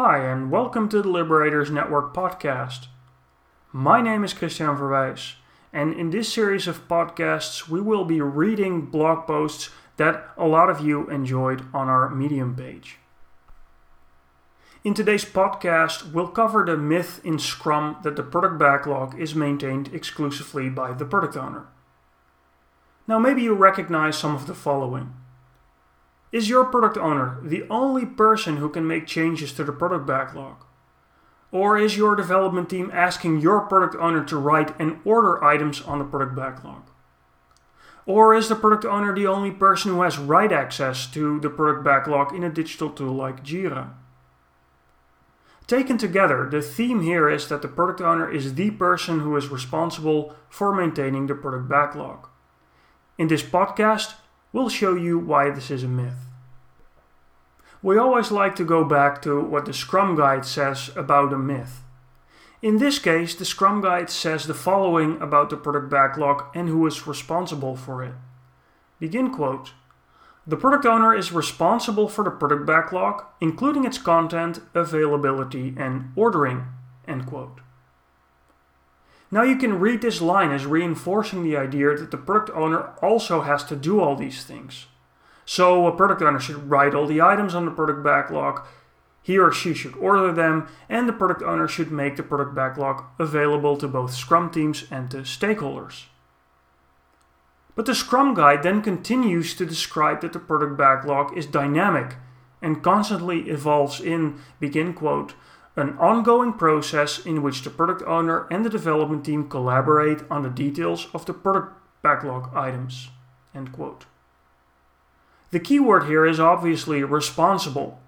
Hi, and welcome to the Liberators Network podcast. My name is Christiaan Verwijs, and in this series of podcasts, we will be reading blog posts that a lot of you enjoyed on our Medium page. In today's podcast, we'll cover the myth in Scrum that the product backlog is maintained exclusively by the product owner. Now, maybe you recognize some of the following. Is your product owner the only person who can make changes to the product backlog? Or is your development team asking your product owner to write and order items on the product backlog? Or is the product owner the only person who has write access to the product backlog in a digital tool like Jira? Taken together, the theme here is that the product owner is the person who is responsible for maintaining the product backlog. In this podcast, we'll show you why this is a myth. We always like to go back to what the Scrum Guide says about a myth. In this case, the Scrum Guide says the following about the product backlog and who is responsible for it. Begin quote. The product owner is responsible for the product backlog, including its content, availability, and ordering. End quote. Now you can read this line as reinforcing the idea that the product owner also has to do all these things. So a product owner should write all the items on the product backlog, he or she should order them, and the product owner should make the product backlog available to both Scrum teams and to stakeholders. But the Scrum Guide then continues to describe that the product backlog is dynamic and constantly evolves in, begin quote, an ongoing process in which the product owner and the development team collaborate on the details of the product backlog items. End quote. The keyword here is obviously responsible.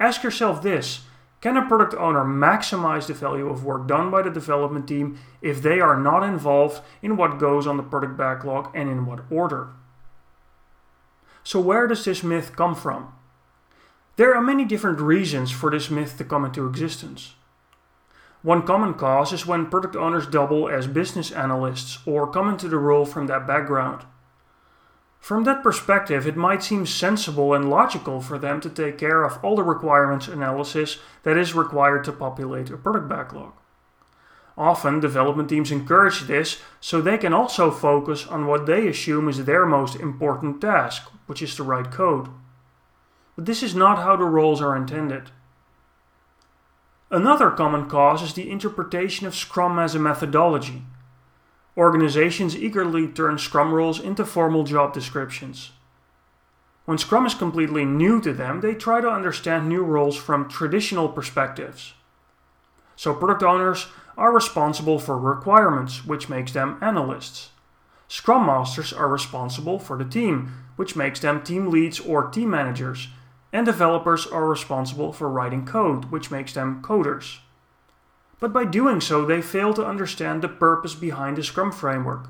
Ask yourself this can a product owner maximize the value of work done by the development team if they are not involved in what goes on the product backlog and in what order? So, where does this myth come from? There are many different reasons for this myth to come into existence. One common cause is when product owners double as business analysts or come into the role from that background. From that perspective, it might seem sensible and logical for them to take care of all the requirements analysis that is required to populate a product backlog. Often, development teams encourage this so they can also focus on what they assume is their most important task, which is to write code. But this is not how the roles are intended. Another common cause is the interpretation of Scrum as a methodology. Organizations eagerly turn Scrum roles into formal job descriptions. When Scrum is completely new to them, they try to understand new roles from traditional perspectives. So, product owners are responsible for requirements, which makes them analysts. Scrum Masters are responsible for the team, which makes them team leads or team managers, and developers are responsible for writing code, which makes them coders. But by doing so, they fail to understand the purpose behind the Scrum framework.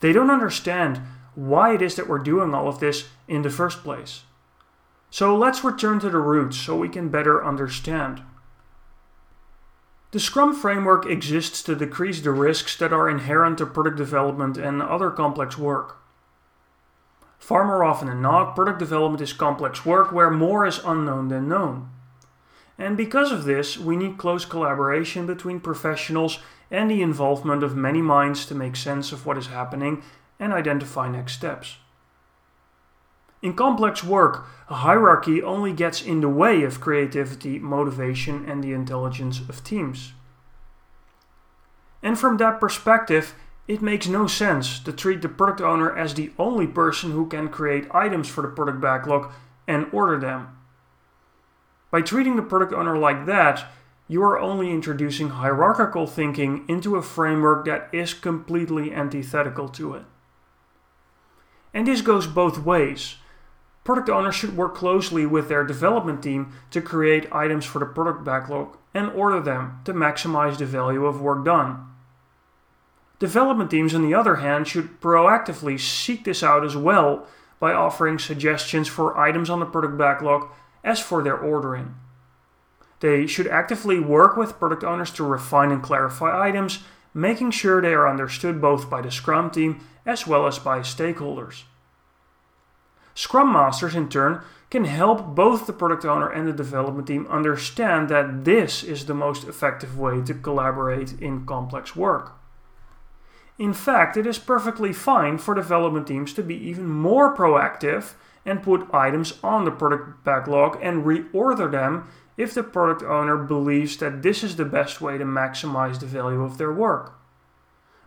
They don't understand why it is that we're doing all of this in the first place. So let's return to the roots so we can better understand. The Scrum framework exists to decrease the risks that are inherent to product development and other complex work. Far more often than not, product development is complex work where more is unknown than known. And because of this, we need close collaboration between professionals and the involvement of many minds to make sense of what is happening and identify next steps. In complex work, a hierarchy only gets in the way of creativity, motivation, and the intelligence of teams. And from that perspective, it makes no sense to treat the product owner as the only person who can create items for the product backlog and order them. By treating the product owner like that, you are only introducing hierarchical thinking into a framework that is completely antithetical to it. And this goes both ways. Product owners should work closely with their development team to create items for the product backlog and order them to maximize the value of work done. Development teams, on the other hand, should proactively seek this out as well by offering suggestions for items on the product backlog as for their ordering. They should actively work with product owners to refine and clarify items, making sure they are understood both by the Scrum team as well as by stakeholders. Scrum Masters, in turn, can help both the product owner and the development team understand that this is the most effective way to collaborate in complex work. In fact, it is perfectly fine for development teams to be even more proactive and put items on the product backlog and reorder them if the product owner believes that this is the best way to maximize the value of their work.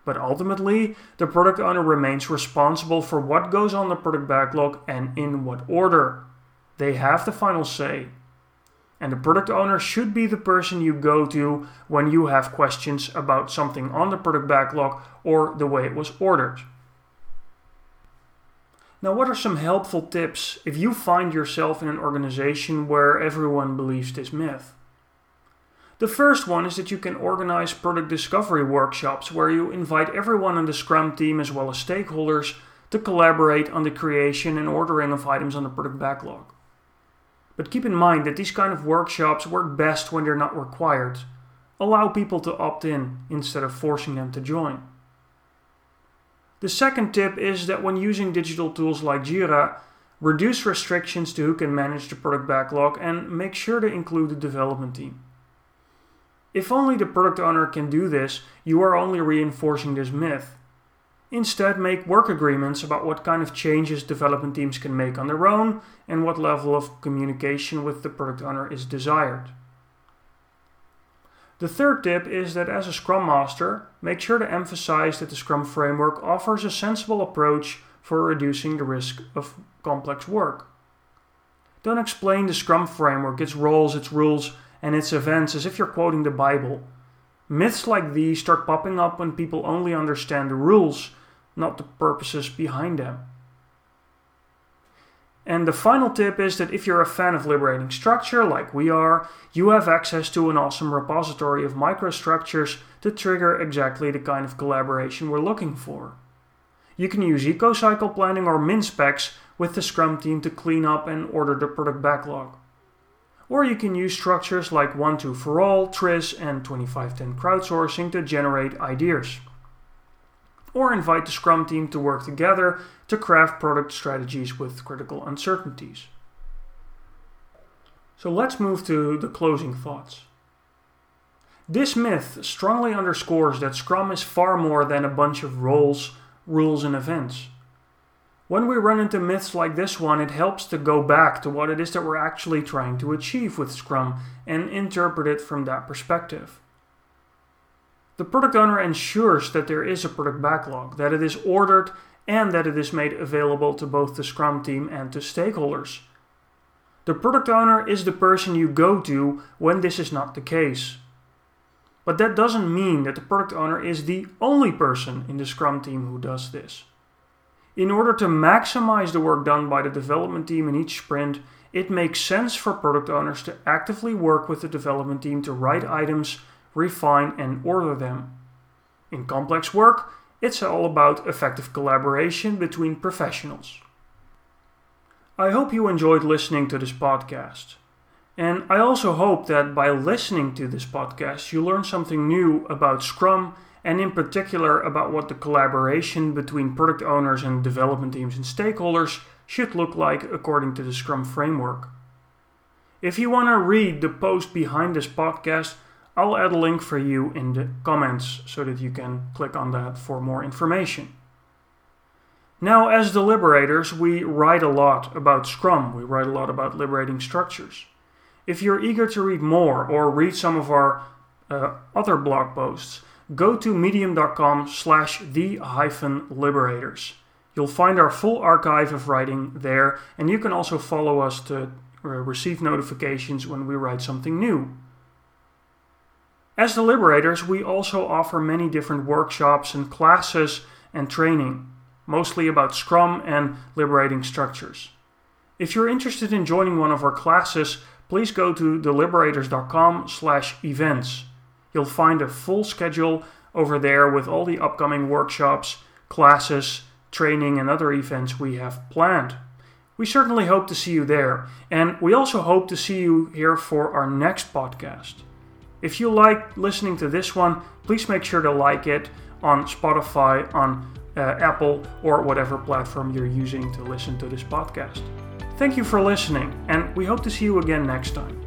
But ultimately, the product owner remains responsible for what goes on the product backlog and in what order. They have the final say. And the product owner should be the person you go to when you have questions about something on the product backlog or the way it was ordered. Now, what are some helpful tips if you find yourself in an organization where everyone believes this myth? The first one is that you can organize product discovery workshops where you invite everyone on the Scrum team as well as stakeholders to collaborate on the creation and ordering of items on the product backlog. But keep in mind that these kind of workshops work best when they're not required. Allow people to opt in instead of forcing them to join. The second tip is that when using digital tools like Jira, reduce restrictions to who can manage the product backlog and make sure to include the development team. If only the product owner can do this, you are only reinforcing this myth. Instead, make work agreements about what kind of changes development teams can make on their own and what level of communication with the product owner is desired. The third tip is that as a Scrum Master, make sure to emphasize that the Scrum framework offers a sensible approach for reducing the risk of complex work. Don't explain the Scrum framework, its roles, its rules, and its events as if you're quoting the Bible. Myths like these start popping up when people only understand the rules not the purposes behind them. And the final tip is that if you're a fan of liberating structure, like we are, you have access to an awesome repository of microstructures to trigger exactly the kind of collaboration we're looking for. You can use eco-cycle planning or min-specs with the Scrum team to clean up and order the product backlog. Or you can use structures like 1-2 for all, TRIZ, and 2510 crowdsourcing to generate ideas or invite the Scrum team to work together to craft product strategies with critical uncertainties. So let's move to the closing thoughts. This myth strongly underscores that Scrum is far more than a bunch of roles, rules, and events. When we run into myths like this one, it helps to go back to what it is that we're actually trying to achieve with Scrum and interpret it from that perspective. The product owner ensures that there is a product backlog, that it is ordered, and that it is made available to both the Scrum team and to stakeholders. The product owner is the person you go to when this is not the case. But that doesn't mean that the product owner is the only person in the Scrum team who does this. In order to maximize the work done by the development team in each sprint, it makes sense for product owners to actively work with the development team to write items refine, and order them. In complex work, it's all about effective collaboration between professionals. I hope you enjoyed listening to this podcast. And I also hope that by listening to this podcast, you learn something new about Scrum and, in particular, about what the collaboration between product owners and development teams and stakeholders should look like according to the Scrum framework. If you want to read the post behind this podcast, I'll add a link for you in the comments so that you can click on that for more information. Now, as the Liberators, we write a lot about Scrum, we write a lot about liberating structures. If you're eager to read more or read some of our uh, other blog posts, go to medium.com slash the hyphen liberators. You'll find our full archive of writing there, and you can also follow us to uh, receive notifications when we write something new. As the Liberators, we also offer many different workshops and classes and training, mostly about Scrum and liberating structures. If you're interested in joining one of our classes, please go to theliberators.com/events. You'll find a full schedule over there with all the upcoming workshops, classes, training, and other events we have planned. We certainly hope to see you there, and we also hope to see you here for our next podcast. If you like listening to this one, please make sure to like it on Spotify, on uh, Apple or whatever platform you're using to listen to this podcast. Thank you for listening, and we hope to see you again next time.